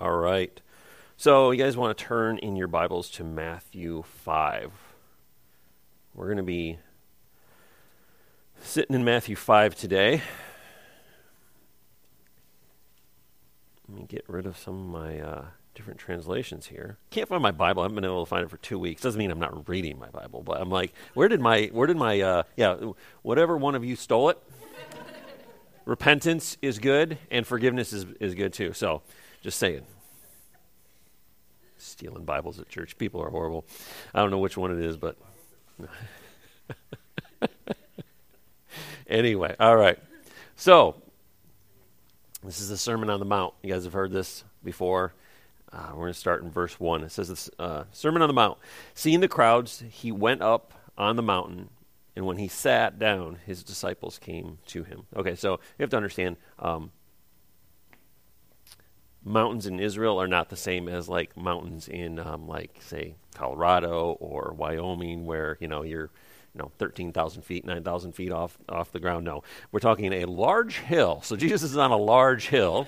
All right. So, you guys want to turn in your Bibles to Matthew 5. We're going to be sitting in Matthew 5 today. Let me get rid of some of my uh, different translations here. Can't find my Bible. I haven't been able to find it for two weeks. Doesn't mean I'm not reading my Bible, but I'm like, where did my, where did my, uh, yeah, whatever one of you stole it. Repentance is good, and forgiveness is, is good too. So, just saying. Stealing Bibles at church. People are horrible. I don't know which one it is, but. anyway, all right. So, this is the Sermon on the Mount. You guys have heard this before. Uh, we're going to start in verse 1. It says, this, uh, Sermon on the Mount. Seeing the crowds, he went up on the mountain, and when he sat down, his disciples came to him. Okay, so you have to understand um, mountains in Israel are not the same as like mountains in, um, like, say, Colorado or Wyoming, where, you know, you're you know, 13,000 feet, 9,000 feet off, off the ground. No, we're talking a large hill. So Jesus is on a large hill.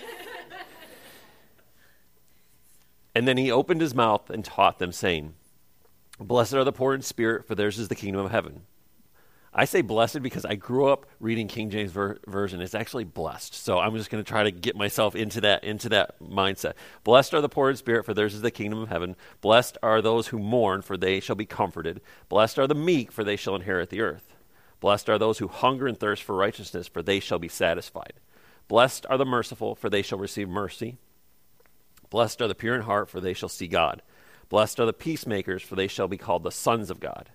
And then he opened his mouth and taught them, saying, Blessed are the poor in spirit, for theirs is the kingdom of heaven. I say blessed because I grew up reading King James ver- version. It's actually blessed. So I'm just going to try to get myself into that into that mindset. Blessed are the poor in spirit, for theirs is the kingdom of heaven. Blessed are those who mourn, for they shall be comforted. Blessed are the meek, for they shall inherit the earth. Blessed are those who hunger and thirst for righteousness, for they shall be satisfied. Blessed are the merciful, for they shall receive mercy. Blessed are the pure in heart, for they shall see God. Blessed are the peacemakers, for they shall be called the sons of God.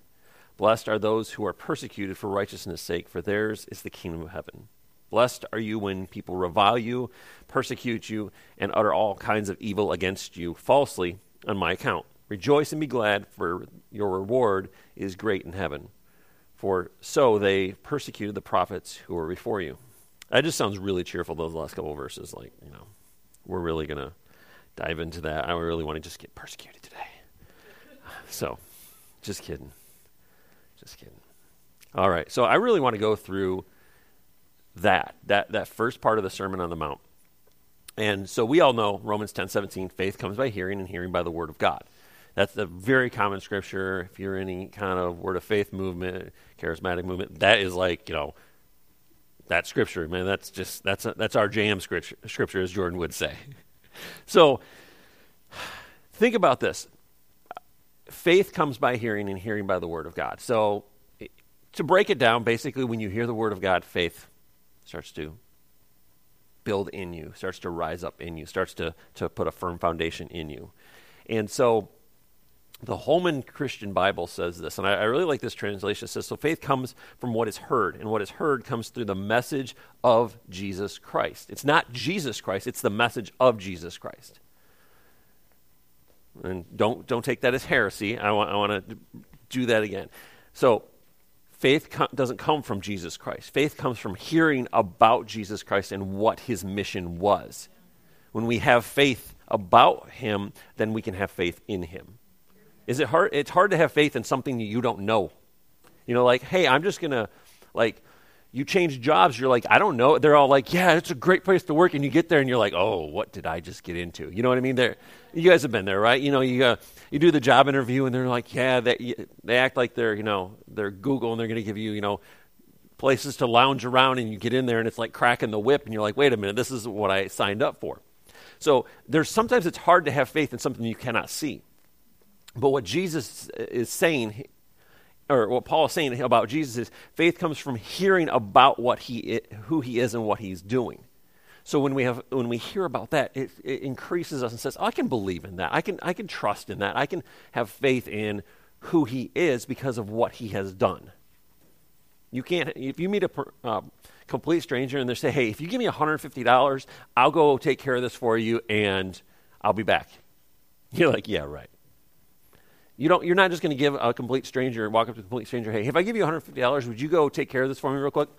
Blessed are those who are persecuted for righteousness' sake, for theirs is the kingdom of heaven. Blessed are you when people revile you, persecute you, and utter all kinds of evil against you falsely on my account. Rejoice and be glad, for your reward is great in heaven. For so they persecuted the prophets who were before you. That just sounds really cheerful, those last couple verses. Like, you know, we're really going to dive into that. I really want to just get persecuted today. So, just kidding. Just kidding. All right. So, I really want to go through that that that first part of the Sermon on the Mount. And so we all know Romans 10 17, faith comes by hearing, and hearing by the word of God. That's a very common scripture. If you're any kind of word of faith movement, charismatic movement, that is like, you know, that scripture, man. That's just that's a, that's our jam scripture, scripture, as Jordan would say. So think about this. Faith comes by hearing, and hearing by the word of God. So to break it down, basically, when you hear the word of God, faith starts to build in you, starts to rise up in you, starts to, to put a firm foundation in you. And so the Holman Christian Bible says this, and I, I, really like this translation. It says, So faith comes from what is heard, and what is heard comes through the message of Jesus Christ. It's not Jesus Christ, it's the message of Jesus Christ. And don't, don't take that as heresy. I want, I want to do that again. So faith doesn't come from Jesus Christ, faith comes from hearing about Jesus Christ and what his mission was. When we have faith about him, then we can have faith in him. Is it hard? It's hard to have faith in something that you don't know. You know, like, hey, I'm just going to, like, you change jobs, you're like, I don't know. They're all like, yeah, it's a great place to work. And you get there and you're like, oh, what did I just get into? You know what I mean? There, you guys have been there, right? You know, you, uh, you do the job interview and they're like, yeah, they, they act like they're, you know, they're Google and they're going to give you, you know, places to lounge around and you get in there and it's like cracking the whip and you're like, wait a minute, this is what I signed up for. So there's sometimes it's hard to have faith in something you cannot see. But what Jesus is saying, or what Paul is saying about Jesus is faith comes from hearing about what he, who he is and what he's doing. So when we have when we hear about that, it, it increases us and says, oh, "I can believe in that. I can I can trust in that. I can have faith in who he is because of what he has done." You can't if you meet a uh, complete stranger and they say, "Hey, if you give me $150, I'll go take care of this for you and I'll be back." You're like, "Yeah, right." You don't, you're not just going to give a complete stranger, and walk up to a complete stranger, hey, if I give you $150, would you go take care of this for me real quick?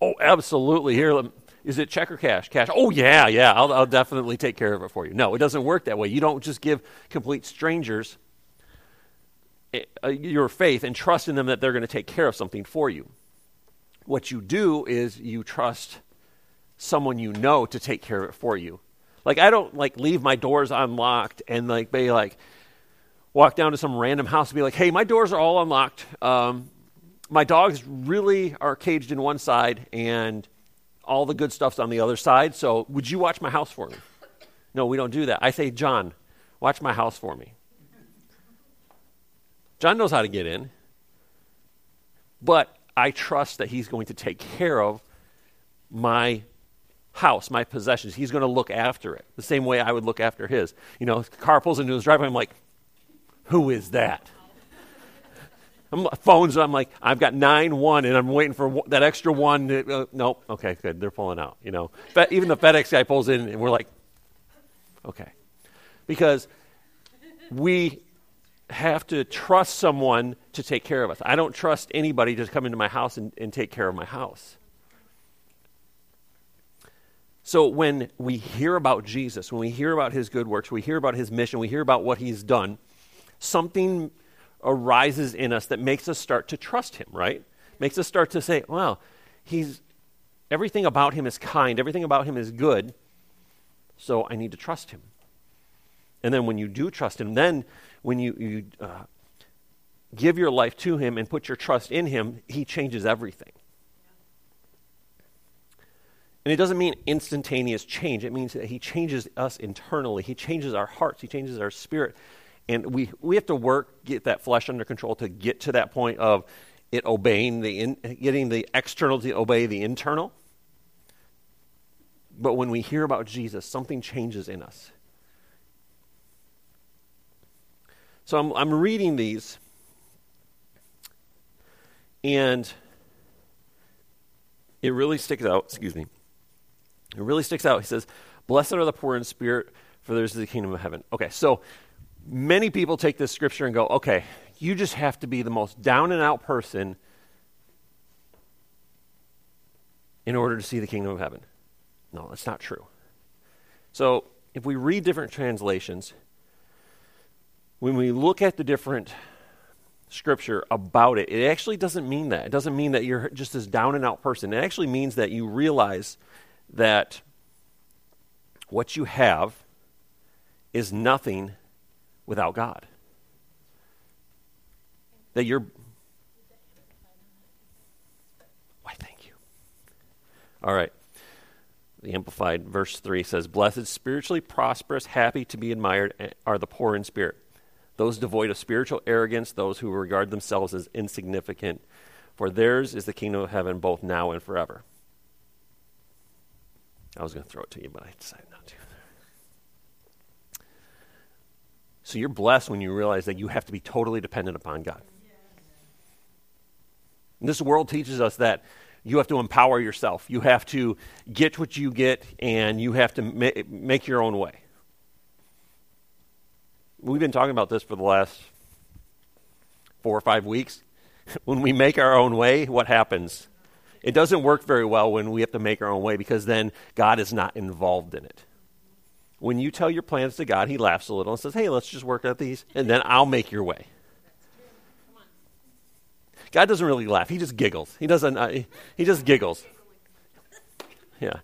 Oh, absolutely. Here, is it check or cash? Cash. Oh, yeah, yeah, I'll, I'll definitely take care of it for you. No, it doesn't work that way. You don't just give complete strangers eh, uh, your faith and trust in them that they're going to take care of something for you. What you do is you trust someone you know to take care of it for you. Like I don't like leave my doors unlocked and like be like walk down to some random house and be like, "Hey, my doors are all unlocked. Um, my dogs really are caged in one side and all the good stuff's on the other side. So would you watch my house for me?" No, we don't do that. I say, "John, watch my house for me." John knows how to get in, but I trust that he's going to take care of my house, my possessions. He's going to look after it the same way I would look after his. You know, car pulls into his driveway. I'm like, who is that? I'm, phones, I'm like, I've got nine one, and I'm waiting for that extra one. To, uh, nope. Okay, good. They're pulling out. You know, but even the FedEx guy pulls in, and we're like, okay, because we have to trust someone to take care of us. I don't trust anybody to come into my house and, and take care of my house. So when we hear about Jesus, when we hear about his good works, we hear about his mission, we hear about what he's done, something arises in us that makes us start to trust him, right? Makes us start to say, well, he's everything about him is kind, everything about him is good, so I need to trust him. And then when you do trust him, then when you, you uh, give your life to him and put your trust in him, he changes everything. And it doesn't mean instantaneous change. It means that He changes us internally. He changes our hearts. He changes our spirit. And we, we have to work, get that flesh under control to get to that point of it obeying the, in, getting the external to obey the internal. But when we hear about Jesus, something changes in us. So I'm, I'm reading these, and it really sticks out. Excuse me. It really sticks out. He says, Blessed are the poor in spirit, for theirs is the kingdom of heaven. Okay, so many people take this scripture and go, okay, you just have to be the most down and out person in order to see the kingdom of heaven. No, that's not true. So if we read different translations, when we look at the different scripture about it, it actually doesn't mean that. It doesn't mean that you're just this down and out person. It actually means that you realize that what you have is nothing without God. That you're. Why, thank you. All right. The Amplified verse 3 says, Blessed, spiritually prosperous, happy to be admired are the poor in spirit, those devoid of spiritual arrogance, those who regard themselves as insignificant, for theirs is the kingdom of heaven both now and forever. I was going to throw it to you, but I decided not to. So you're blessed when you realize that you have to be totally dependent upon God. And this world teaches us that you have to empower yourself. You have to get what you get, and you have to ma- make your own way. We've been talking about this for the last four or five weeks. when we make our own way, what happens? It doesn't work very well when we have to make our own way because then God is not involved in it. When you tell your plans to God, He laughs a little and says, Hey, let's just work out these, and then I'll make your way. God doesn't really laugh. He just giggles. He doesn't. Uh, he just giggles. Yeah.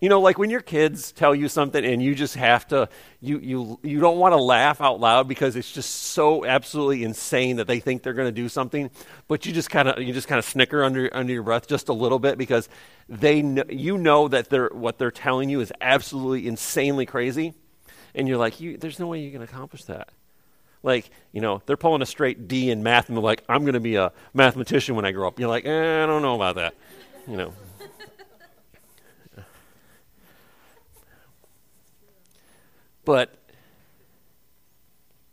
You know, like when your kids tell you something and you just have to, you, you, you don't want to laugh out loud because it's just so absolutely insane that they think they're going to do something, but you just kind of, you just kind of snicker under, under your breath just a little bit because they, know, you know that they're, what they're telling you is absolutely insanely crazy. And you're like, you, there's no way you can accomplish that. Like, you know, they're pulling a straight D in math and they're like, I'm going to be a mathematician when I grow up. You're like, eh, I don't know about that. You know. But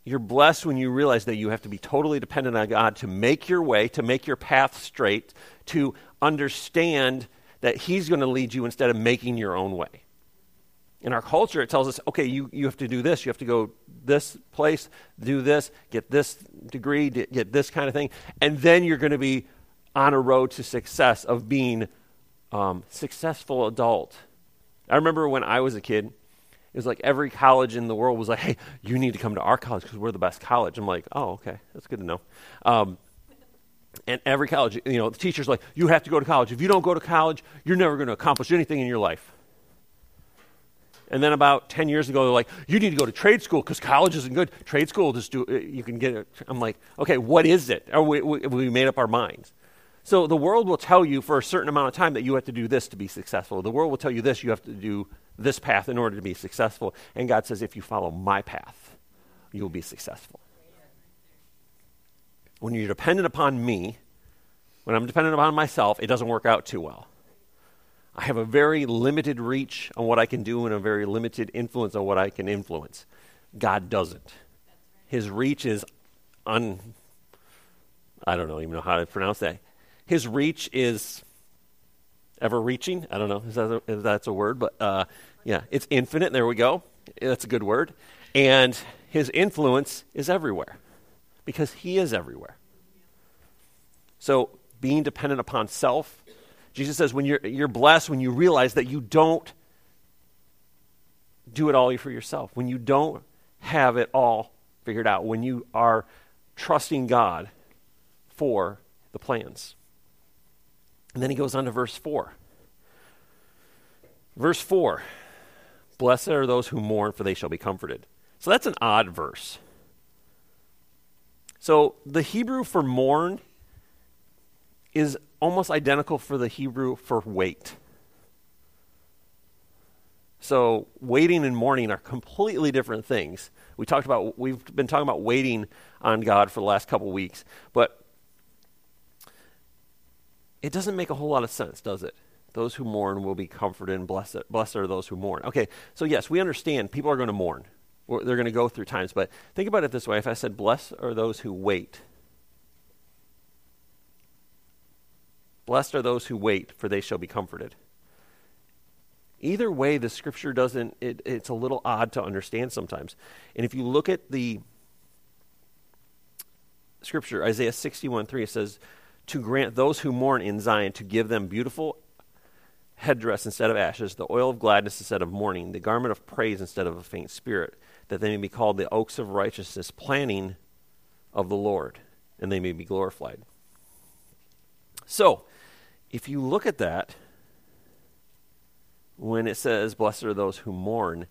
you're blessed when you realize that you have to be totally dependent on God to make your way, to make your path straight, to understand that He's going to lead you instead of making your own way. In our culture, it tells us, okay, you, you have to do this. You have to go this place, do this, get this degree, get this kind of thing. And then you're going to be on a road to success of being um, successful adult. I remember when I was a kid, was like every college in the world was like, hey, you need to come to our college because we're the best college. I'm like, oh, okay, that's good to know. Um, and every college, you know, the teacher's like, you have to go to college. If you don't go to college, you're never going to accomplish anything in your life. And then about 10 years ago, they're like, you need to go to trade school because college isn't good. Trade school, just do, you can get it. I'm like, okay, what is it? Are we, we, we made up our minds. So the world will tell you for a certain amount of time that you have to do this to be successful. The world will tell you this, you have to do this path in order to be successful. And God says, if you follow my path, you'll be successful. When you're dependent upon me, when I'm dependent upon myself, it doesn't work out too well. I have a very limited reach on what I can do and a very limited influence on what I can influence. God doesn't. His reach is un. I don't know even know how to pronounce that. His reach is ever reaching. I don't know if, that a, if that's a word, but uh, yeah, it's infinite. There we go. That's a good word. And his influence is everywhere because he is everywhere. So being dependent upon self, Jesus says when you're, you're blessed when you realize that you don't do it all for yourself, when you don't have it all figured out, when you are trusting God for the plans. And then he goes on to verse 4. Verse 4 Blessed are those who mourn, for they shall be comforted. So that's an odd verse. So the Hebrew for mourn is almost identical for the Hebrew for wait. So waiting and mourning are completely different things. We talked about we've been talking about waiting on God for the last couple weeks, but it doesn't make a whole lot of sense, does it? Those who mourn will be comforted, and blessed, blessed are those who mourn. Okay, so yes, we understand people are going to mourn. They're going to go through times, but think about it this way. If I said, Blessed are those who wait, blessed are those who wait, for they shall be comforted. Either way, the scripture doesn't, it, it's a little odd to understand sometimes. And if you look at the scripture, Isaiah 61 3, it says, to grant those who mourn in Zion, to give them beautiful headdress instead of ashes, the oil of gladness instead of mourning, the garment of praise instead of a faint spirit, that they may be called the oaks of righteousness, planting of the Lord, and they may be glorified. So, if you look at that, when it says, Blessed are those who mourn,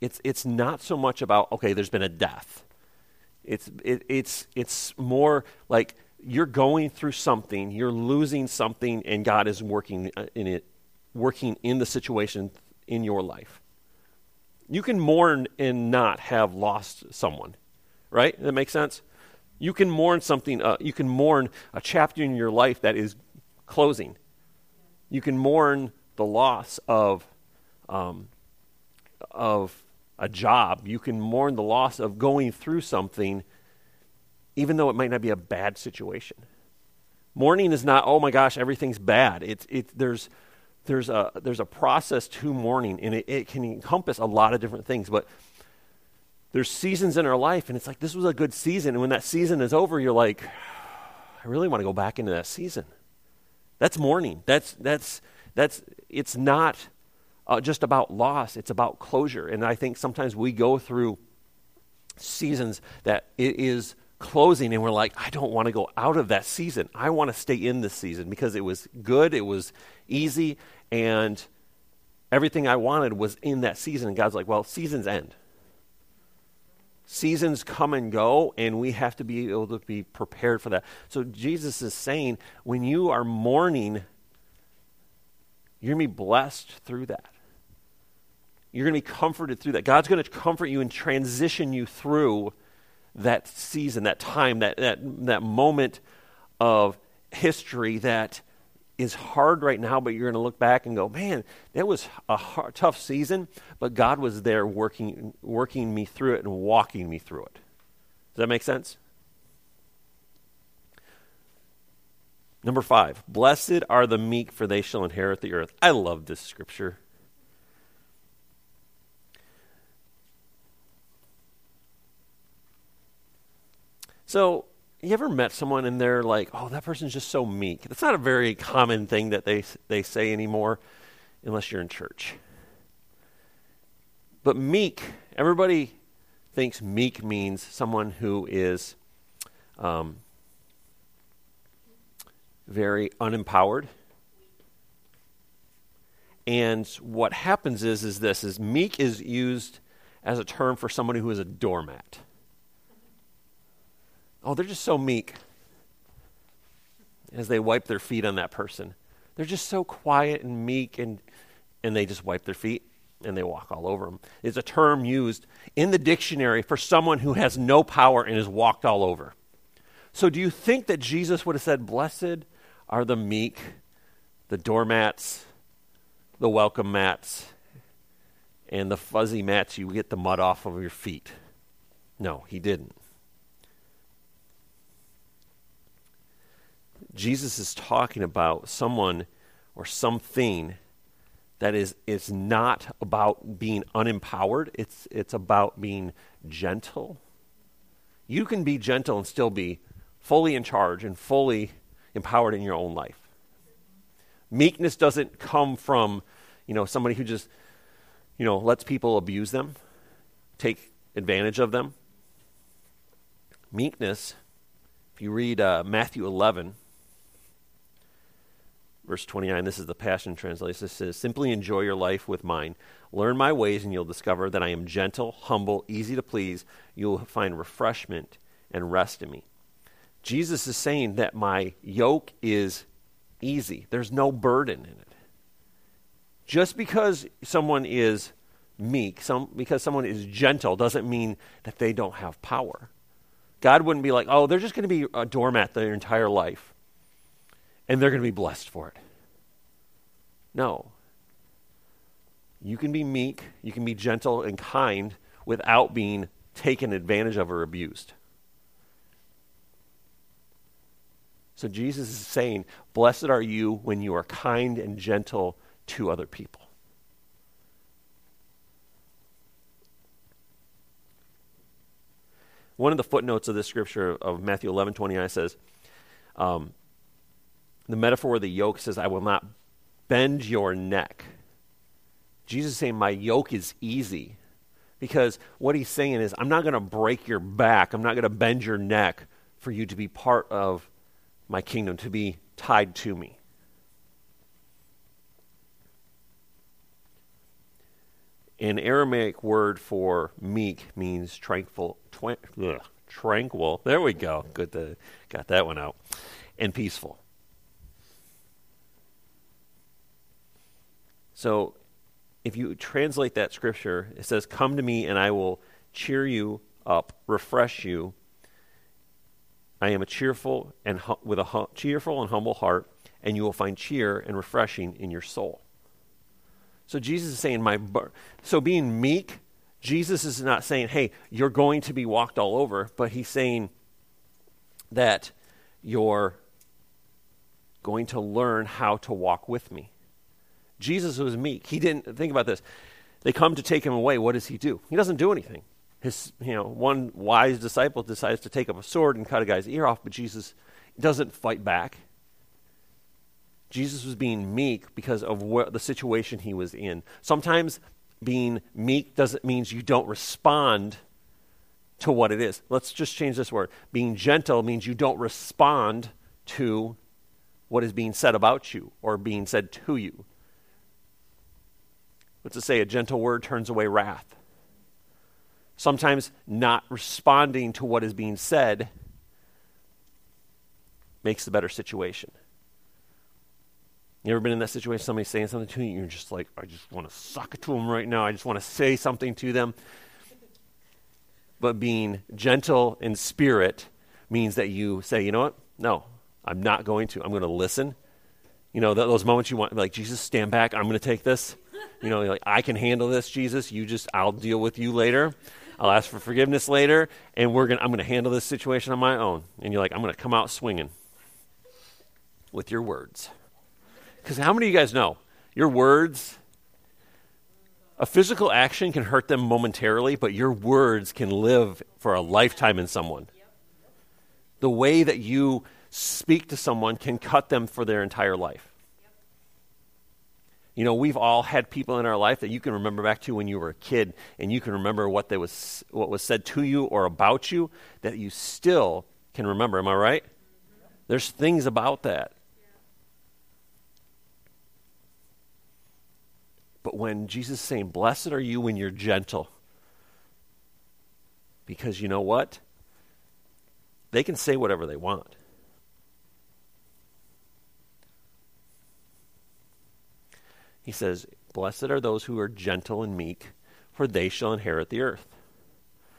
it's, it's not so much about, okay, there's been a death. It's, it, it's, it's more like you're going through something, you're losing something, and God is working uh, in it, working in the situation in your life. You can mourn and not have lost someone, right? That makes sense. You can mourn something. Uh, you can mourn a chapter in your life that is closing. You can mourn the loss of um, of a job. You can mourn the loss of going through something even though it might not be a bad situation. Mourning is not, oh my gosh, everything's bad. It's, it, there's, there's, a, there's a process to mourning, and it, it can encompass a lot of different things. But there's seasons in our life, and it's like, this was a good season. And when that season is over, you're like, I really want to go back into that season. That's mourning. That's, that's, that's, it's not uh, just about loss, it's about closure. And I think sometimes we go through seasons that it is closing and we're like, I don't want to go out of that season. I want to stay in this season because it was good, it was easy, and everything I wanted was in that season. And God's like, well, seasons end. Seasons come and go, and we have to be able to be prepared for that. So Jesus is saying, when you are mourning, you're going to be blessed through that. You're going to be comforted through that. God's going to comfort you and transition you through that season, that time, that, that, that moment of history that is hard right now, but you're going to look back and go, man, that was a hard, tough season, but God was there working, working me through it and walking me through it. Does that make sense? Number five, blessed are the meek, for they shall inherit the earth. I love this scripture. So, you ever met someone and they're like, "Oh, that person's just so meek." That's not a very common thing that they they say anymore, unless you're in church. But meek, everybody thinks meek means someone who is um, very unempowered. And what happens is, is this, is meek is used as a term for somebody who is a doormat. Oh, they're just so meek as they wipe their feet on that person. They're just so quiet and meek, and, and they just wipe their feet and they walk all over them. It's a term used in the dictionary for someone who has no power and is walked all over. So, do you think that Jesus would have said, Blessed are the meek, the doormats, the welcome mats, and the fuzzy mats you get the mud off of your feet? No, he didn't. Jesus is talking about someone or something that is, is not about being unempowered, it's, it's about being gentle. You can be gentle and still be fully in charge and fully empowered in your own life. Meekness doesn't come from, you know, somebody who just, you know, lets people abuse them, take advantage of them. Meekness, if you read uh, Matthew 11, Verse 29, this is the Passion Translation. It says, Simply enjoy your life with mine. Learn my ways, and you'll discover that I am gentle, humble, easy to please. You'll find refreshment and rest in me. Jesus is saying that my yoke is easy, there's no burden in it. Just because someone is meek, some, because someone is gentle, doesn't mean that they don't have power. God wouldn't be like, oh, they're just going to be a doormat their entire life and they're going to be blessed for it. No. You can be meek, you can be gentle and kind without being taken advantage of or abused. So Jesus is saying, Blessed are you when you are kind and gentle to other people. One of the footnotes of this scripture of Matthew 11 29 says, um, the metaphor of the yoke says, I will not bend your neck. Jesus is saying, My yoke is easy. Because what he's saying is, I'm not going to break your back. I'm not going to bend your neck for you to be part of my kingdom, to be tied to me. An Aramaic word for meek means tranquil, twi- ugh, tranquil. There we go. Good to got that one out. And peaceful. So if you translate that scripture, it says, Come to me and I will cheer you up, refresh you. I am a cheerful and hu- with a hu- cheerful and humble heart, and you will find cheer and refreshing in your soul. So Jesus is saying, my so being meek, Jesus is not saying, hey, you're going to be walked all over, but he's saying that you're going to learn how to walk with me. Jesus was meek. He didn't think about this. They come to take him away. What does he do? He doesn't do anything. His, you know, one wise disciple decides to take up a sword and cut a guy's ear off, but Jesus doesn't fight back. Jesus was being meek because of what the situation he was in. Sometimes being meek doesn't means you don't respond to what it is. Let's just change this word. Being gentle means you don't respond to what is being said about you or being said to you. What's it say? A gentle word turns away wrath. Sometimes not responding to what is being said makes the better situation. You ever been in that situation? Somebody saying something to you, you're just like, I just want to suck it to them right now. I just want to say something to them. But being gentle in spirit means that you say, you know what? No, I'm not going to. I'm going to listen. You know, those moments you want, like, Jesus, stand back. I'm going to take this. You know, like, I can handle this, Jesus. You just, I'll deal with you later. I'll ask for forgiveness later, and we're gonna, I'm going to handle this situation on my own. And you're like, I'm going to come out swinging with your words. Because how many of you guys know your words, a physical action can hurt them momentarily, but your words can live for a lifetime in someone. The way that you speak to someone can cut them for their entire life. You know, we've all had people in our life that you can remember back to when you were a kid, and you can remember what, they was, what was said to you or about you that you still can remember. Am I right? There's things about that. But when Jesus is saying, Blessed are you when you're gentle, because you know what? They can say whatever they want. He says, Blessed are those who are gentle and meek, for they shall inherit the earth.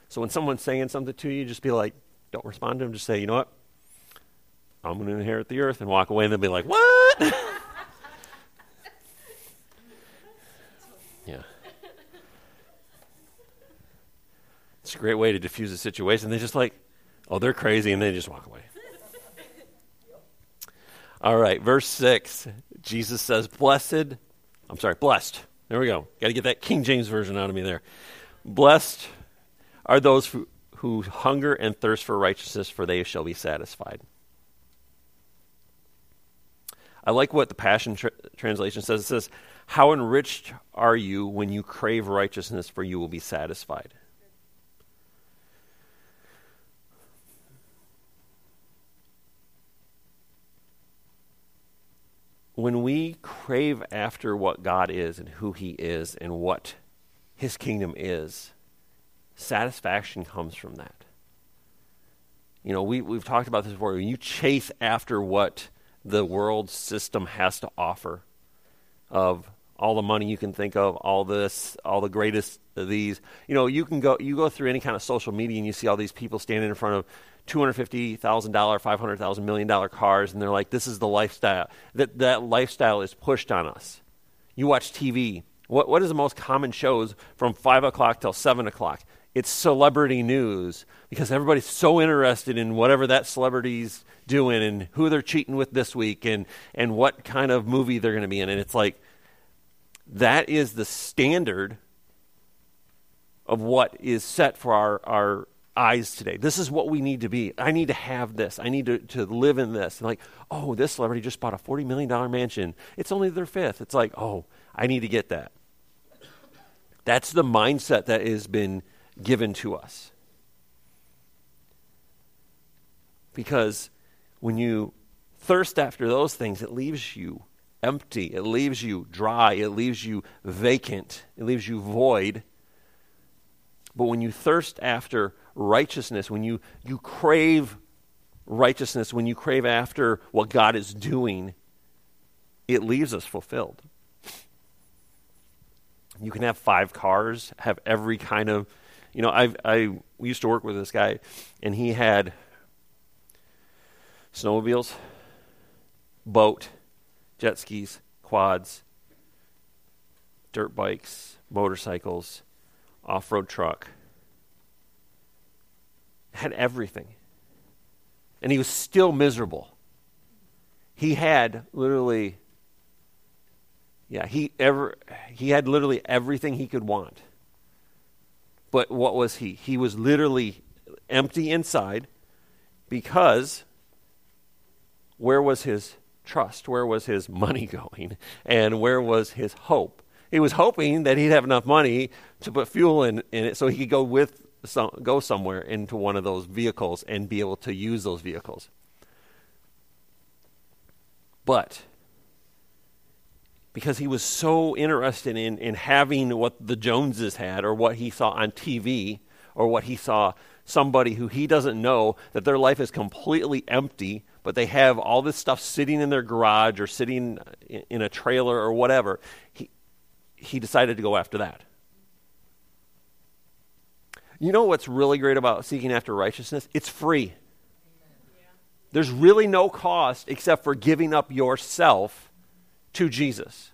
So when someone's saying something to you, just be like, don't respond to them. Just say, you know what? I'm going to inherit the earth and walk away, and they'll be like, what? yeah. It's a great way to diffuse a situation. They're just like, oh, they're crazy, and they just walk away. All right, verse 6. Jesus says, Blessed, I'm sorry, blessed. There we go. Got to get that King James version out of me there. Blessed are those who, who hunger and thirst for righteousness, for they shall be satisfied. I like what the Passion tra- Translation says. It says, How enriched are you when you crave righteousness, for you will be satisfied. When we crave after what God is and who He is and what His kingdom is, satisfaction comes from that. You know, we, we've talked about this before. When you chase after what the world system has to offer of all the money you can think of, all this, all the greatest of these. You know, you can go you go through any kind of social media and you see all these people standing in front of two hundred fifty thousand dollar, five hundred thousand million dollar cars, and they're like, "This is the lifestyle." That that lifestyle is pushed on us. You watch TV. What what is the most common shows from five o'clock till seven o'clock? It's celebrity news because everybody's so interested in whatever that celebrity's doing and who they're cheating with this week and, and what kind of movie they're going to be in. And it's like, that is the standard of what is set for our, our eyes today. This is what we need to be. I need to have this. I need to, to live in this. And like, oh, this celebrity just bought a $40 million mansion. It's only their fifth. It's like, oh, I need to get that. That's the mindset that has been given to us. Because when you thirst after those things, it leaves you empty. It leaves you dry. It leaves you vacant. It leaves you void. But when you thirst after righteousness, when you, you crave righteousness, when you crave after what God is doing, it leaves us fulfilled. You can have five cars, have every kind of, you know, I I we used to work with this guy, and he had snowmobiles, boat, jet skis, quads, dirt bikes, motorcycles, off road truck. Had everything. And he was still miserable. He had literally yeah, he ever he had literally everything he could want. But what was he? He was literally empty inside because where was his trust? Where was his money going? And where was his hope? He was hoping that he'd have enough money to put fuel in, in it so he could go with some, go somewhere into one of those vehicles and be able to use those vehicles. But because he was so interested in, in having what the Joneses had or what he saw on TV or what he saw somebody who he doesn't know that their life is completely empty but they have all this stuff sitting in their garage or sitting in a trailer or whatever. He, he decided to go after that. You know what's really great about seeking after righteousness? It's free. There's really no cost except for giving up yourself to Jesus.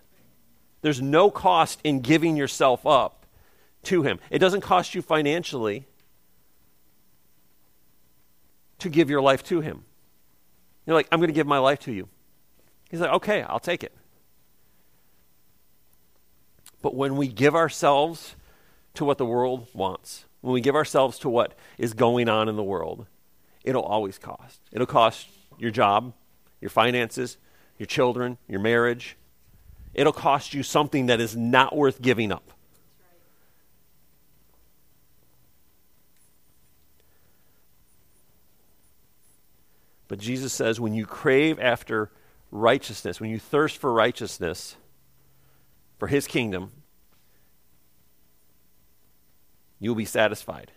There's no cost in giving yourself up to Him. It doesn't cost you financially to give your life to Him. You're like, I'm going to give my life to you. He's like, okay, I'll take it. But when we give ourselves to what the world wants, when we give ourselves to what is going on in the world, it'll always cost. It'll cost your job, your finances, your children, your marriage. It'll cost you something that is not worth giving up. But Jesus says when you crave after righteousness, when you thirst for righteousness, for his kingdom, you'll be satisfied.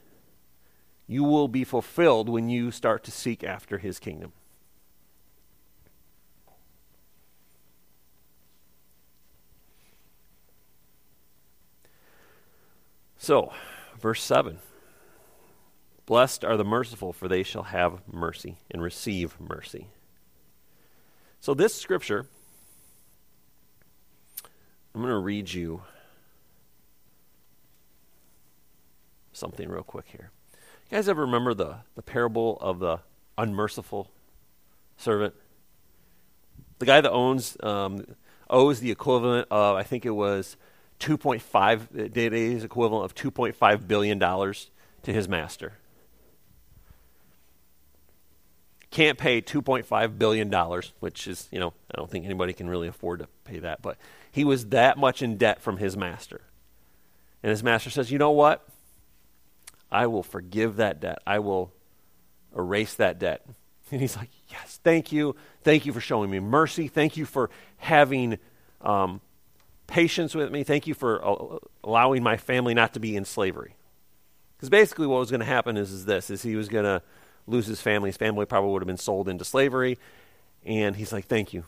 You will be fulfilled when you start to seek after his kingdom. So, verse 7. Blessed are the merciful, for they shall have mercy and receive mercy. So, this scripture, I'm going to read you something real quick here. You guys ever remember the, the parable of the unmerciful servant? The guy that owns um, owes the equivalent of, I think it was 2.5 days equivalent of 2.5 billion dollars to his master. Can't pay 2.5 billion dollars, which is, you know, I don't think anybody can really afford to pay that, but he was that much in debt from his master. And his master says, "You know what? I will forgive that debt. I will erase that debt." And he's like, "Yes, thank you. Thank you for showing me mercy. Thank you for having um, patience with me. Thank you for uh, allowing my family not to be in slavery. Because basically, what was going to happen is, is this: is he was going to lose his family. His family probably would have been sold into slavery. And he's like, "Thank you,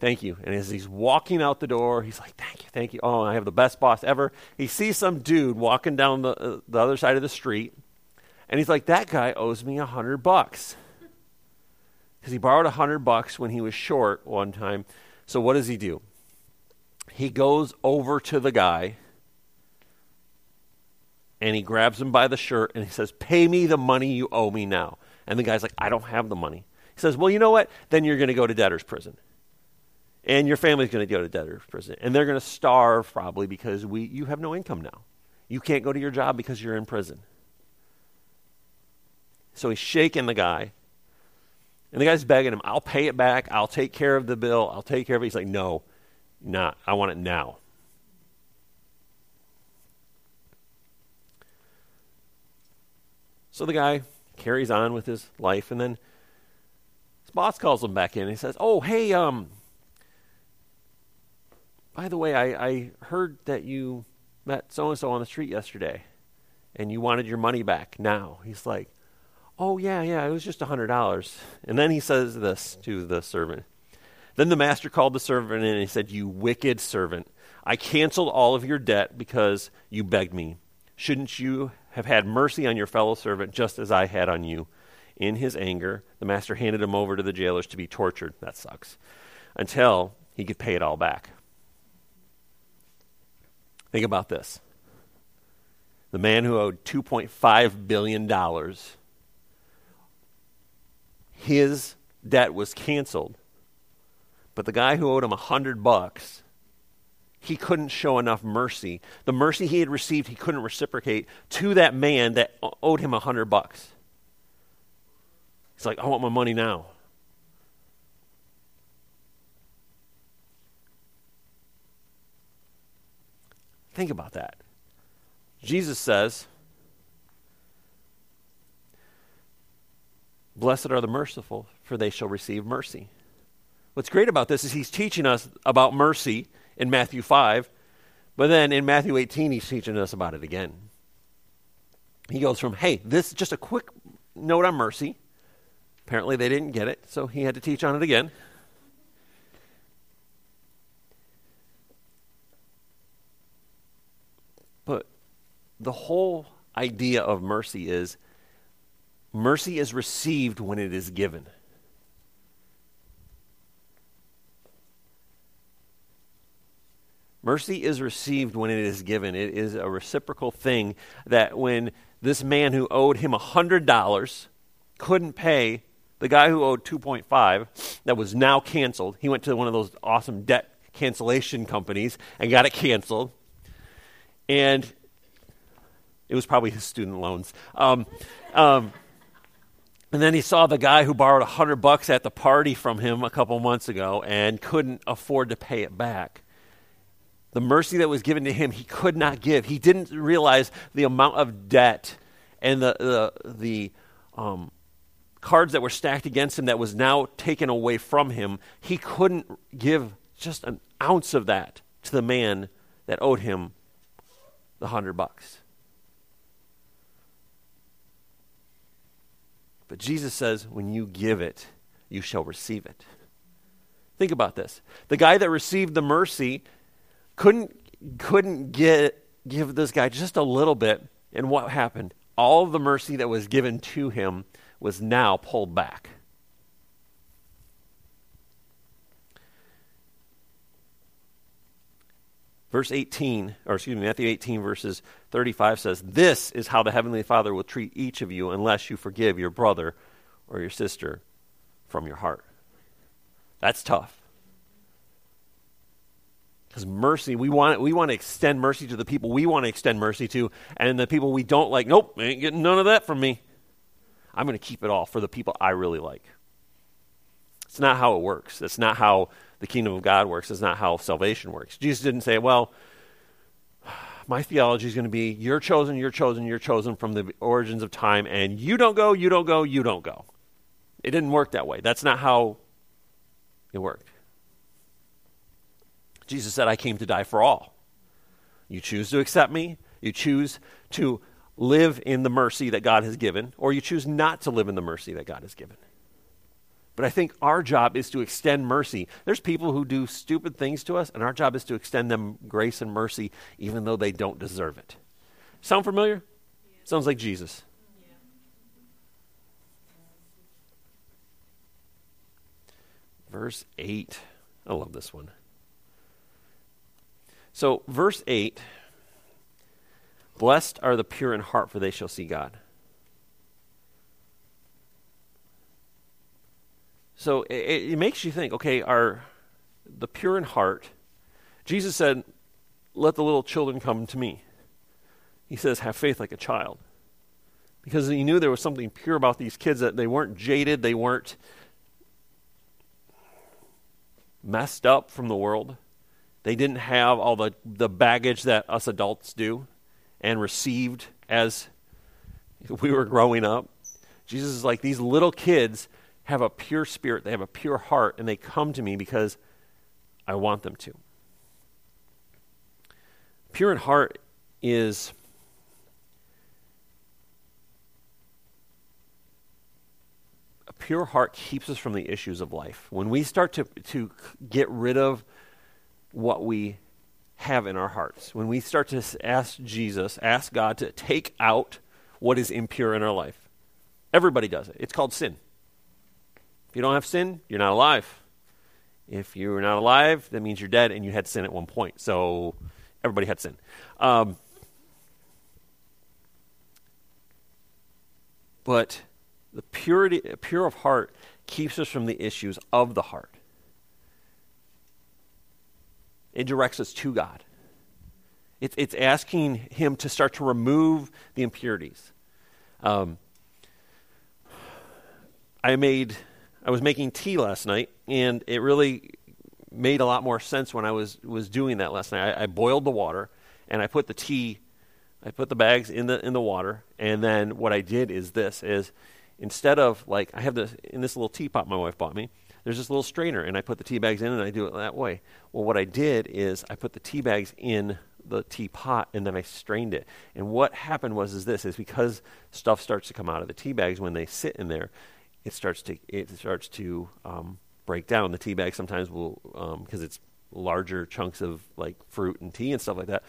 thank you." And as he's walking out the door, he's like, "Thank you, thank you. Oh, I have the best boss ever." He sees some dude walking down the uh, the other side of the street, and he's like, "That guy owes me a hundred bucks." Because he borrowed a hundred bucks when he was short one time. So what does he do? he goes over to the guy and he grabs him by the shirt and he says, Pay me the money you owe me now. And the guy's like, I don't have the money. He says, Well, you know what? Then you're going to go to debtor's prison. And your family's going to go to debtor's prison. And they're going to starve probably because we, you have no income now. You can't go to your job because you're in prison. So he's shaking the guy. And the guy's begging him, I'll pay it back. I'll take care of the bill. I'll take care of it. He's like, No, not. I want it now. So the guy carries on with his life, and then his boss calls him back in. And he says, "Oh, hey, um, by the way, I, I heard that you met so and so on the street yesterday, and you wanted your money back now." He's like, "Oh yeah, yeah, it was just a hundred dollars." And then he says this to the servant. Then the master called the servant in and he said, You wicked servant, I canceled all of your debt because you begged me. Shouldn't you have had mercy on your fellow servant just as I had on you? In his anger, the master handed him over to the jailers to be tortured. That sucks. Until he could pay it all back. Think about this. The man who owed $2.5 billion, his debt was canceled but the guy who owed him a hundred bucks, he couldn't show enough mercy. The mercy he had received, he couldn't reciprocate to that man that owed him a hundred bucks. He's like, I want my money now. Think about that. Jesus says, Blessed are the merciful, for they shall receive mercy. What's great about this is he's teaching us about mercy in Matthew 5, but then in Matthew 18, he's teaching us about it again. He goes from, hey, this is just a quick note on mercy. Apparently, they didn't get it, so he had to teach on it again. But the whole idea of mercy is mercy is received when it is given. Mercy is received when it is given. It is a reciprocal thing that when this man who owed him $100 couldn't pay the guy who owed 2.5 that was now canceled, he went to one of those awesome debt cancellation companies and got it canceled. And it was probably his student loans. Um, um, and then he saw the guy who borrowed 100 bucks at the party from him a couple months ago and couldn't afford to pay it back the mercy that was given to him, he could not give. He didn't realize the amount of debt and the, the, the um, cards that were stacked against him that was now taken away from him. He couldn't give just an ounce of that to the man that owed him the hundred bucks. But Jesus says, when you give it, you shall receive it. Think about this. The guy that received the mercy couldn't, couldn't get, give this guy just a little bit. And what happened? All the mercy that was given to him was now pulled back. Verse 18, or excuse me, Matthew 18, verses 35 says, This is how the Heavenly Father will treat each of you unless you forgive your brother or your sister from your heart. That's tough. Because mercy, we want, we want to extend mercy to the people we want to extend mercy to, and the people we don't like, nope, ain't getting none of that from me. I'm going to keep it all for the people I really like. It's not how it works. That's not how the kingdom of God works. It's not how salvation works. Jesus didn't say, well, my theology is going to be you're chosen, you're chosen, you're chosen from the origins of time, and you don't go, you don't go, you don't go. It didn't work that way. That's not how it worked. Jesus said, I came to die for all. You choose to accept me, you choose to live in the mercy that God has given, or you choose not to live in the mercy that God has given. But I think our job is to extend mercy. There's people who do stupid things to us, and our job is to extend them grace and mercy even though they don't deserve it. Sound familiar? Yeah. Sounds like Jesus. Verse 8. I love this one. So, verse 8 Blessed are the pure in heart, for they shall see God. So it, it makes you think, okay, are the pure in heart, Jesus said, let the little children come to me. He says, have faith like a child. Because he knew there was something pure about these kids, that they weren't jaded, they weren't messed up from the world. They didn't have all the, the baggage that us adults do and received as we were growing up. Jesus is like, these little kids have a pure spirit, they have a pure heart, and they come to me because I want them to. Pure in heart is a pure heart keeps us from the issues of life. When we start to, to get rid of what we have in our hearts, when we start to ask Jesus, ask God to take out what is impure in our life, everybody does it. It's called sin. If you don't have sin, you're not alive. If you're not alive, that means you're dead and you had sin at one point. So everybody had sin. Um, but the purity, pure of heart keeps us from the issues of the heart. It directs us to God. It, it's asking Him to start to remove the impurities. Um, I made I was making tea last night, and it really made a lot more sense when I was was doing that last night. I, I boiled the water, and I put the tea, I put the bags in the in the water, and then what I did is this: is instead of like I have this in this little teapot my wife bought me. There's this little strainer, and I put the tea bags in, and I do it that way. Well, what I did is I put the tea bags in the teapot and then I strained it. And what happened was is this is because stuff starts to come out of the tea bags when they sit in there, it starts to it starts to um, break down. The tea bag sometimes will because um, it's larger chunks of like fruit and tea and stuff like that.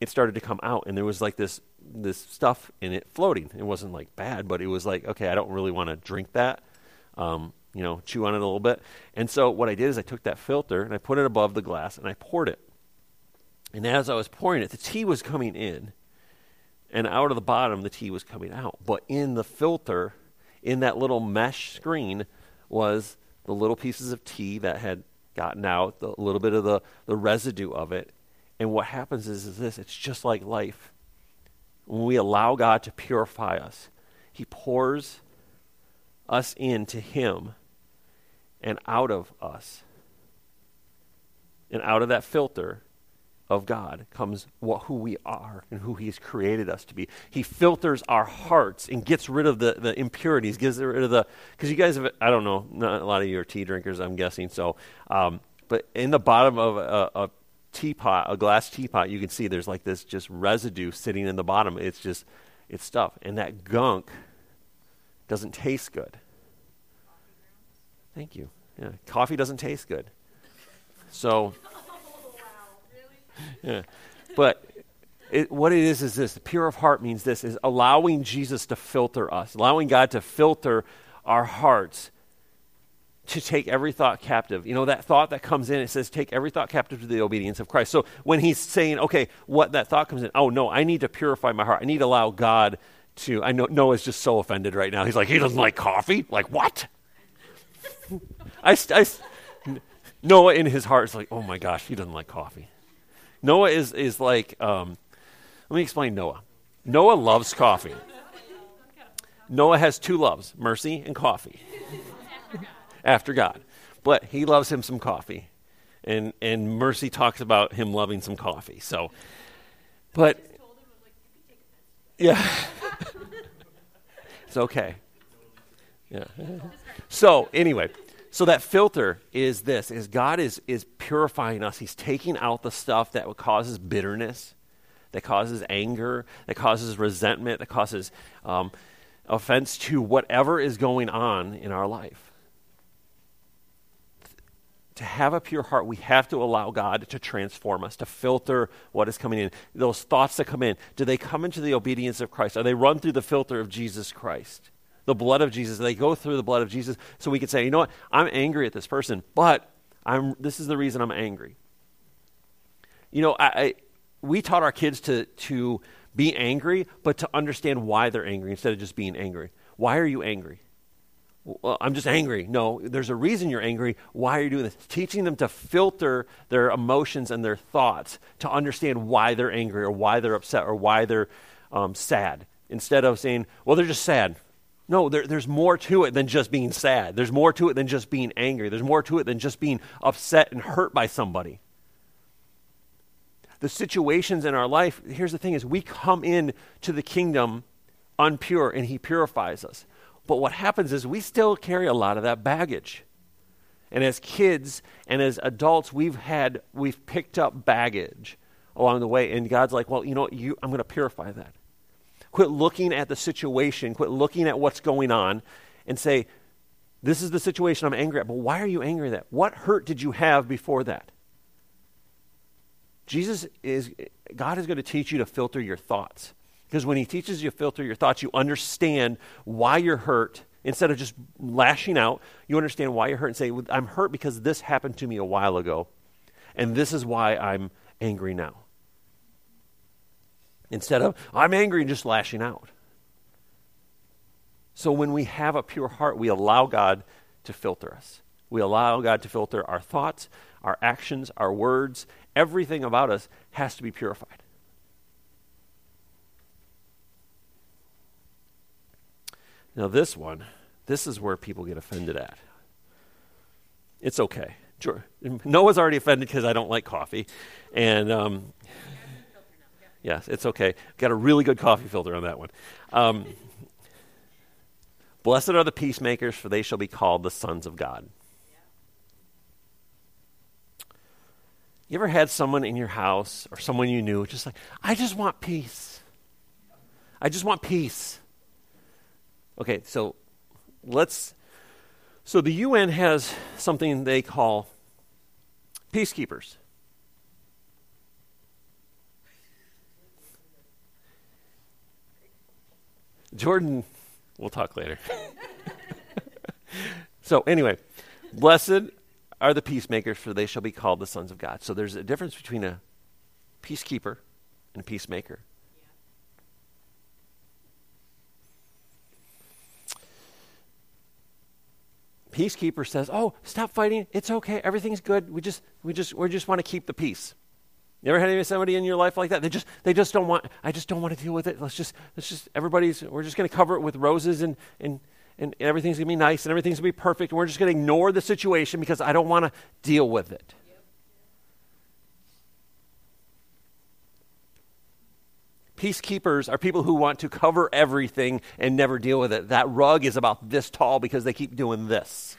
It started to come out, and there was like this this stuff in it floating. It wasn't like bad, but it was like okay, I don't really want to drink that. Um, you know, chew on it a little bit. And so what I did is I took that filter and I put it above the glass and I poured it. And as I was pouring it, the tea was coming in, and out of the bottom, the tea was coming out. But in the filter, in that little mesh screen was the little pieces of tea that had gotten out, the, a little bit of the, the residue of it. And what happens is, is this it's just like life. When we allow God to purify us, He pours us into Him and out of us. And out of that filter, of God comes what, who we are and who He's created us to be. He filters our hearts and gets rid of the, the impurities, gets rid of the. Because you guys have, I don't know, not a lot of you are tea drinkers, I'm guessing. So, um, but in the bottom of a, a teapot, a glass teapot, you can see there's like this just residue sitting in the bottom. It's just, it's stuff. And that gunk doesn't taste good. Thank you. Yeah, coffee doesn't taste good. So, oh, yeah. But it, what it is is this: the pure of heart means this is allowing Jesus to filter us, allowing God to filter our hearts to take every thought captive. You know, that thought that comes in, it says, take every thought captive to the obedience of Christ. So when he's saying, okay, what that thought comes in, oh no, I need to purify my heart. I need to allow God to, I know Noah's just so offended right now. He's like, he doesn't like coffee? Like what? I, I, Noah in his heart is like, oh my gosh, he doesn't like coffee. Noah is, is like, um, let me explain Noah. Noah loves coffee. Noah has two loves mercy and coffee after God. But he loves him some coffee. And, and Mercy talks about him loving some coffee. So, but, yeah. it's okay. Yeah. So, anyway, so that filter is this is God is is purifying us. He's taking out the stuff that causes bitterness, that causes anger, that causes resentment, that causes um, offense to whatever is going on in our life to have a pure heart, we have to allow God to transform us, to filter what is coming in. Those thoughts that come in, do they come into the obedience of Christ? Are they run through the filter of Jesus Christ? The blood of Jesus. They go through the blood of Jesus so we can say, you know what? I'm angry at this person, but I'm, this is the reason I'm angry. You know, I, I, we taught our kids to, to be angry, but to understand why they're angry instead of just being angry. Why are you angry? well, I'm just angry. No, there's a reason you're angry. Why are you doing this? Teaching them to filter their emotions and their thoughts to understand why they're angry or why they're upset or why they're um, sad. Instead of saying, well, they're just sad. No, there, there's more to it than just being sad. There's more to it than just being angry. There's more to it than just being upset and hurt by somebody. The situations in our life, here's the thing is we come in to the kingdom unpure and he purifies us. But what happens is we still carry a lot of that baggage. And as kids and as adults, we've had, we've picked up baggage along the way. And God's like, well, you know, you, I'm going to purify that. Quit looking at the situation, quit looking at what's going on, and say, this is the situation I'm angry at. But why are you angry at that? What hurt did you have before that? Jesus is, God is going to teach you to filter your thoughts. Because when he teaches you to filter your thoughts, you understand why you're hurt. Instead of just lashing out, you understand why you're hurt and say, I'm hurt because this happened to me a while ago, and this is why I'm angry now. Instead of, I'm angry and just lashing out. So when we have a pure heart, we allow God to filter us. We allow God to filter our thoughts, our actions, our words. Everything about us has to be purified. Now, this one, this is where people get offended at. It's okay. Noah's already offended because I don't like coffee. And um, yes, it's okay. Got a really good coffee filter on that one. Um, Blessed are the peacemakers, for they shall be called the sons of God. You ever had someone in your house or someone you knew just like, I just want peace? I just want peace. Okay, so let's. So the UN has something they call peacekeepers. Jordan, we'll talk later. so, anyway, blessed are the peacemakers, for they shall be called the sons of God. So, there's a difference between a peacekeeper and a peacemaker. peacekeeper says, "Oh, stop fighting. It's okay. Everything's good. We just we just we just want to keep the peace." You ever had somebody in your life like that? They just they just don't want. I just don't want to deal with it. Let's just let's just everybody's. We're just going to cover it with roses and and and everything's going to be nice and everything's going to be perfect. And we're just going to ignore the situation because I don't want to deal with it. Peacekeepers are people who want to cover everything and never deal with it. That rug is about this tall because they keep doing this.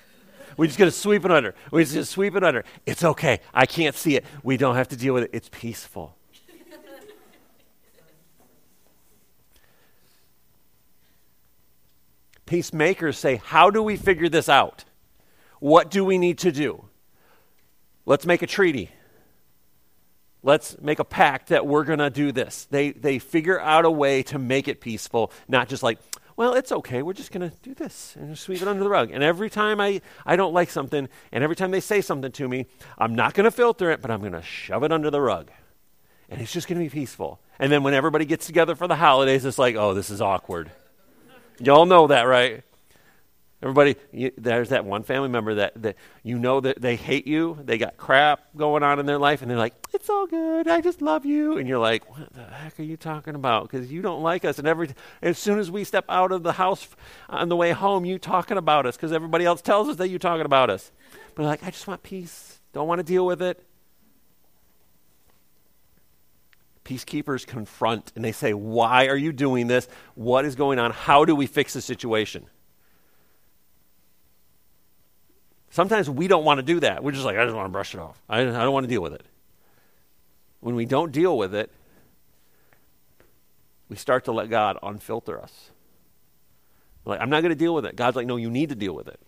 We're just going to sweep it under. We're just going to sweep it under. It's okay. I can't see it. We don't have to deal with it. It's peaceful. Peacemakers say, How do we figure this out? What do we need to do? Let's make a treaty. Let's make a pact that we're going to do this. They, they figure out a way to make it peaceful, not just like, well, it's okay. We're just going to do this and sweep it under the rug. And every time I, I don't like something, and every time they say something to me, I'm not going to filter it, but I'm going to shove it under the rug. And it's just going to be peaceful. And then when everybody gets together for the holidays, it's like, oh, this is awkward. Y'all know that, right? Everybody, you, there's that one family member that, that you know that they hate you. They got crap going on in their life, and they're like, "It's all good. I just love you." And you're like, "What the heck are you talking about?" Because you don't like us. And every as soon as we step out of the house on the way home, you talking about us because everybody else tells us that you talking about us. But like, I just want peace. Don't want to deal with it. Peacekeepers confront and they say, "Why are you doing this? What is going on? How do we fix the situation?" Sometimes we don't want to do that. We're just like, I just want to brush it off. I, I don't want to deal with it. When we don't deal with it, we start to let God unfilter us. We're like, I'm not going to deal with it. God's like, no, you need to deal with it.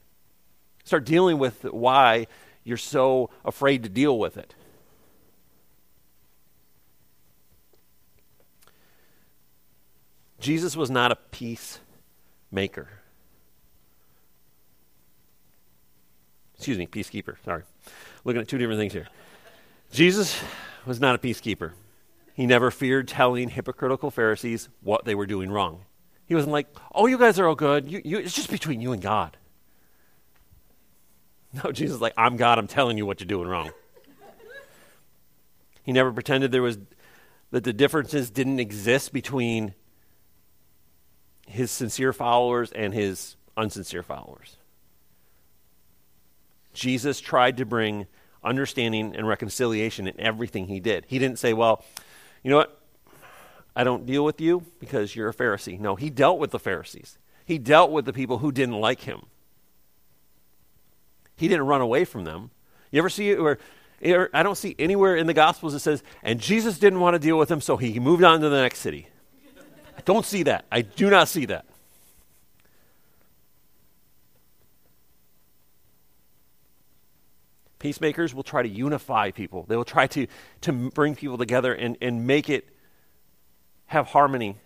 Start dealing with why you're so afraid to deal with it. Jesus was not a peacemaker. Excuse me, peacekeeper. Sorry. Looking at two different things here. Jesus was not a peacekeeper. He never feared telling hypocritical Pharisees what they were doing wrong. He wasn't like, oh, you guys are all good. You, you, it's just between you and God. No, Jesus is like, I'm God. I'm telling you what you're doing wrong. he never pretended there was that the differences didn't exist between his sincere followers and his unsincere followers. Jesus tried to bring understanding and reconciliation in everything he did. He didn't say, well, you know what? I don't deal with you because you're a Pharisee. No, he dealt with the Pharisees. He dealt with the people who didn't like him. He didn't run away from them. You ever see it where I don't see anywhere in the Gospels that says, and Jesus didn't want to deal with them, so he moved on to the next city. I don't see that. I do not see that. Peacemakers will try to unify people. They will try to, to bring people together and, and make it have harmony.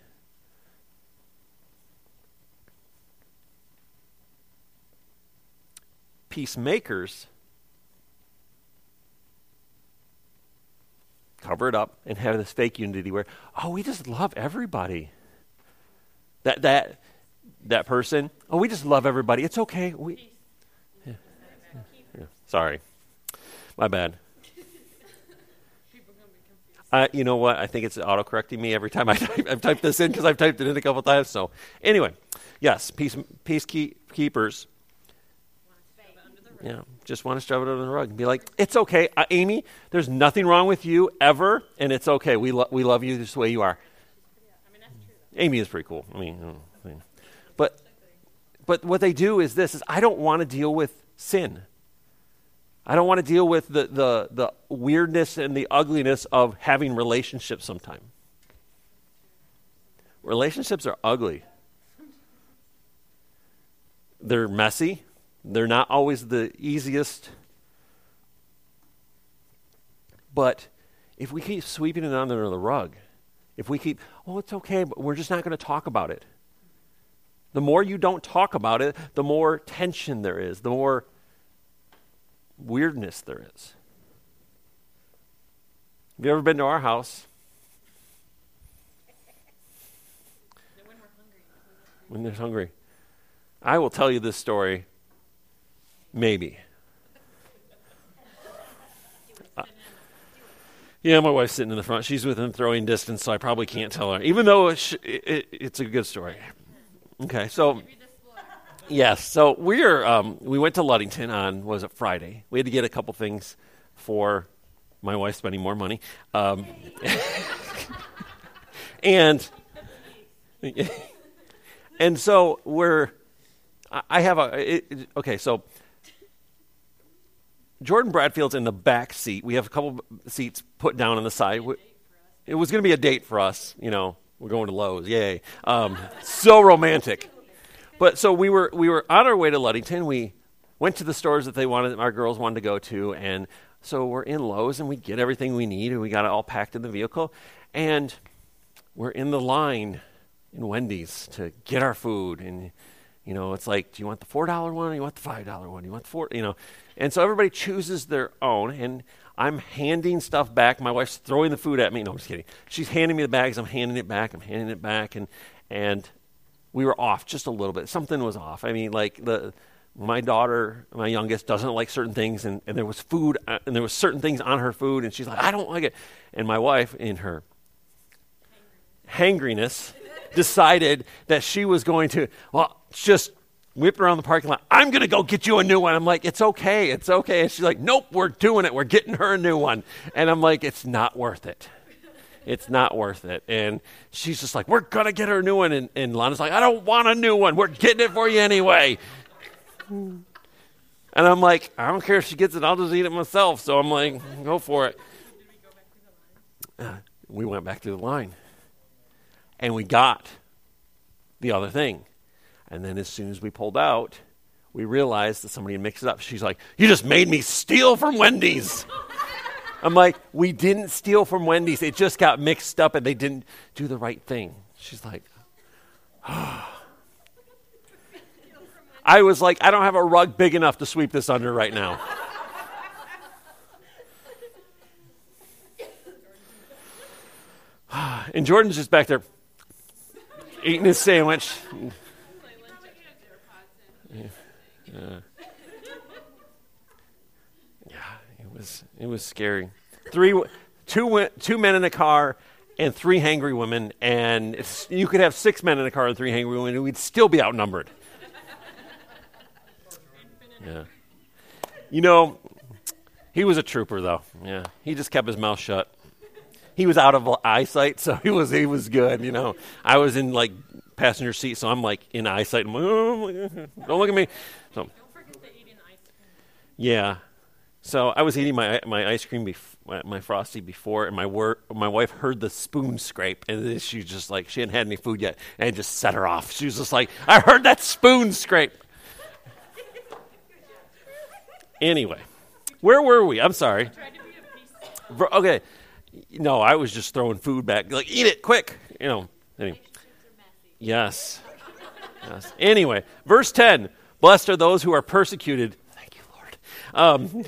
Peacemakers cover it up and have this fake unity where, oh, we just love everybody. That that that person, oh, we just love everybody. It's okay. We, yeah. Yeah. Sorry. My bad. Uh, you know what? I think it's autocorrecting me every time I type, I've typed this in because I've typed it in a couple times. So, anyway, yes, peace, peacekeepers. Yeah, just want to shove it under the rug and be like, it's okay, uh, Amy. There's nothing wrong with you ever, and it's okay. We lo- we love you the way you are. Amy is pretty cool. I mean, I mean, but but what they do is this: is I don't want to deal with sin. I don't want to deal with the, the, the weirdness and the ugliness of having relationships sometime. Relationships are ugly. They're messy. They're not always the easiest. But if we keep sweeping it under the rug, if we keep, oh, it's okay, but we're just not going to talk about it. The more you don't talk about it, the more tension there is, the more weirdness there is. Have you ever been to our house? When they're hungry. I will tell you this story, maybe. Yeah, my wife's sitting in the front. She's within throwing distance, so I probably can't tell her, even though it, it, it's a good story. Okay, so Yes. So we're um, we went to Ludington on was it Friday? We had to get a couple things for my wife spending more money, um, and and so we're I have a it, okay. So Jordan Bradfield's in the back seat. We have a couple seats put down on the side. It was going to be a date for us. You know, we're going to Lowe's. Yay! Um, so romantic. But so we were we were on our way to Ludington. We went to the stores that they wanted, our girls wanted to go to, and so we're in Lowe's and we get everything we need and we got it all packed in the vehicle, and we're in the line in Wendy's to get our food and. You know, it's like, do you want the four dollar one or you want the five dollar one? You want the four, you know, and so everybody chooses their own. And I'm handing stuff back. My wife's throwing the food at me. No, I'm just kidding. She's handing me the bags. I'm handing it back. I'm handing it back, and and we were off just a little bit. Something was off. I mean, like the my daughter, my youngest, doesn't like certain things, and, and there was food, uh, and there was certain things on her food, and she's like, I don't like it. And my wife, in her hangriness, decided that she was going to, well, just whipped around the parking lot. I'm going to go get you a new one. I'm like, it's okay. It's okay. And she's like, nope, we're doing it. We're getting her a new one. And I'm like, it's not worth it. It's not worth it. And she's just like, we're going to get her a new one. And, and Lana's like, I don't want a new one. We're getting it for you anyway. And I'm like, I don't care if she gets it. I'll just eat it myself. So I'm like, go for it. Uh, we went back to the line. And we got the other thing. And then as soon as we pulled out, we realized that somebody had mixed it up. She's like, You just made me steal from Wendy's. I'm like, We didn't steal from Wendy's. It just got mixed up and they didn't do the right thing. She's like, oh. I was like, I don't have a rug big enough to sweep this under right now. and Jordan's just back there eating his sandwich. Yeah. yeah, it was it was scary. Three, two, two men in a car and three hangry women, and you could have six men in a car and three hangry women, and we'd still be outnumbered. Yeah. You know, he was a trooper, though. Yeah, he just kept his mouth shut. He was out of eyesight, so he was he was good. You know, I was in like passenger seat, so I'm like in eyesight. I'm like, oh, don't look at me. So, yeah. So I was eating my my ice cream, bef- my frosty before, and my wor- my wife heard the spoon scrape, and she just like she hadn't had any food yet, and it just set her off. She was just like, "I heard that spoon scrape." anyway, where were we? I'm sorry. Okay, no, I was just throwing food back, like eat it quick, you know. Anyway. Yes. yes. Anyway, verse 10 Blessed are those who are persecuted. Thank you, Lord. Um,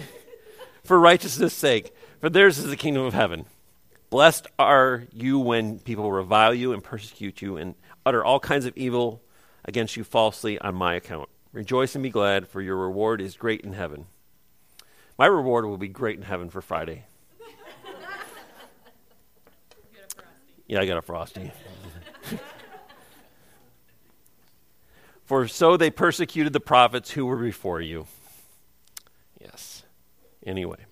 for righteousness' sake, for theirs is the kingdom of heaven. Blessed are you when people revile you and persecute you and utter all kinds of evil against you falsely on my account. Rejoice and be glad, for your reward is great in heaven. My reward will be great in heaven for Friday. yeah, I got a frosty. For so they persecuted the prophets who were before you. Yes. Anyway,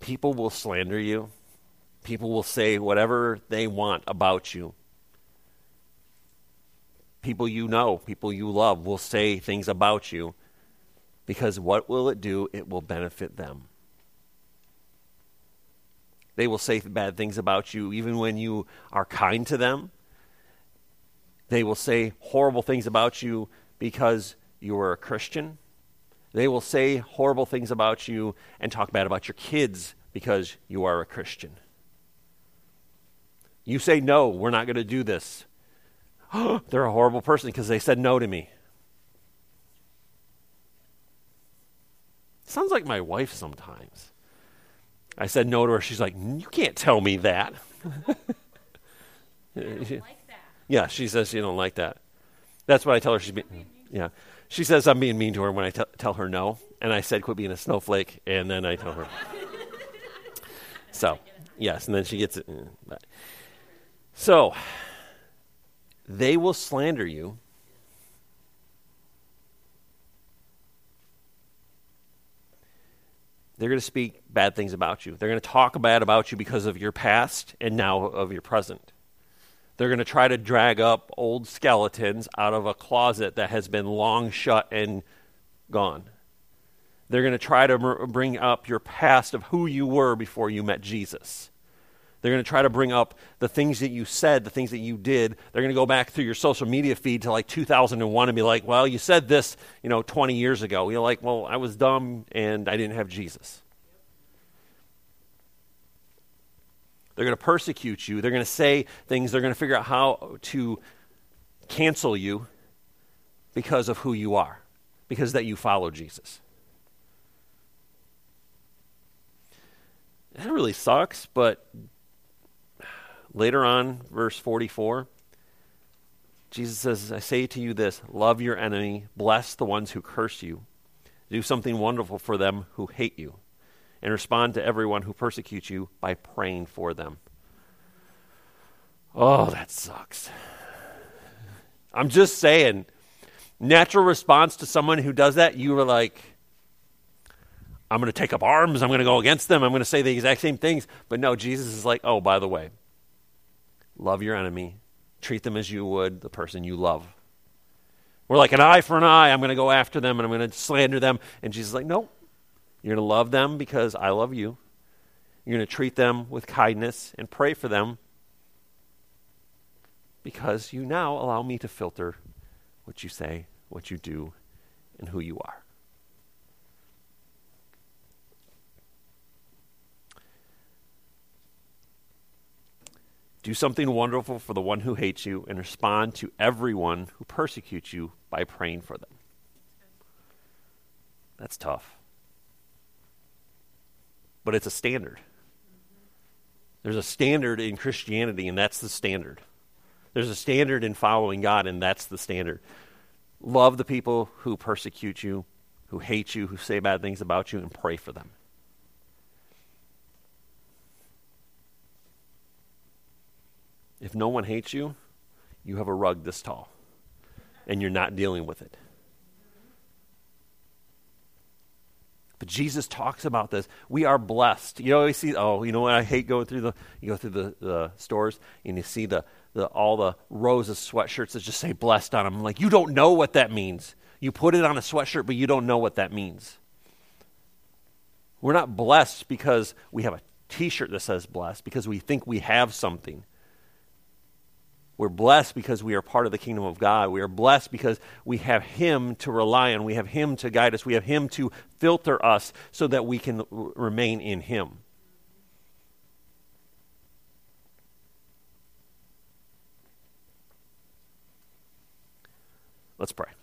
people will slander you, people will say whatever they want about you. People you know, people you love will say things about you because what will it do? It will benefit them. They will say bad things about you even when you are kind to them they will say horrible things about you because you are a Christian. They will say horrible things about you and talk bad about your kids because you are a Christian. You say, No, we're not going to do this. They're a horrible person because they said no to me. Sounds like my wife sometimes. I said no to her. She's like, You can't tell me that. like yeah, she says she don't like that. That's what I tell her. She's yeah. She says I'm being mean to her when I t- tell her no, and I said quit being a snowflake, and then I tell her. so, yes, and then she gets it. Mm, so, they will slander you. They're going to speak bad things about you. They're going to talk bad about you because of your past and now of your present. They're going to try to drag up old skeletons out of a closet that has been long shut and gone. They're going to try to bring up your past of who you were before you met Jesus. They're going to try to bring up the things that you said, the things that you did. They're going to go back through your social media feed to like 2001 and be like, well, you said this, you know, 20 years ago. You're like, well, I was dumb and I didn't have Jesus. They're going to persecute you. They're going to say things. They're going to figure out how to cancel you because of who you are, because that you follow Jesus. That really sucks, but later on, verse 44, Jesus says, I say to you this love your enemy, bless the ones who curse you, do something wonderful for them who hate you and respond to everyone who persecutes you by praying for them. Oh, that sucks. I'm just saying, natural response to someone who does that, you were like, I'm going to take up arms. I'm going to go against them. I'm going to say the exact same things. But no, Jesus is like, oh, by the way, love your enemy. Treat them as you would the person you love. We're like an eye for an eye. I'm going to go after them and I'm going to slander them. And Jesus is like, no, you're going to love them because I love you. You're going to treat them with kindness and pray for them because you now allow me to filter what you say, what you do, and who you are. Do something wonderful for the one who hates you and respond to everyone who persecutes you by praying for them. That's tough but it's a standard. There's a standard in Christianity, and that's the standard. There's a standard in following God, and that's the standard. Love the people who persecute you, who hate you, who say bad things about you, and pray for them. If no one hates you, you have a rug this tall, and you're not dealing with it. But Jesus talks about this. We are blessed. You always see, oh, you know what? I hate going through the, you go through the, the stores and you see the, the, all the rows of sweatshirts that just say blessed on them. I'm like, you don't know what that means. You put it on a sweatshirt, but you don't know what that means. We're not blessed because we have a t shirt that says blessed, because we think we have something. We're blessed because we are part of the kingdom of God. We are blessed because we have Him to rely on. We have Him to guide us. We have Him to filter us so that we can remain in Him. Let's pray.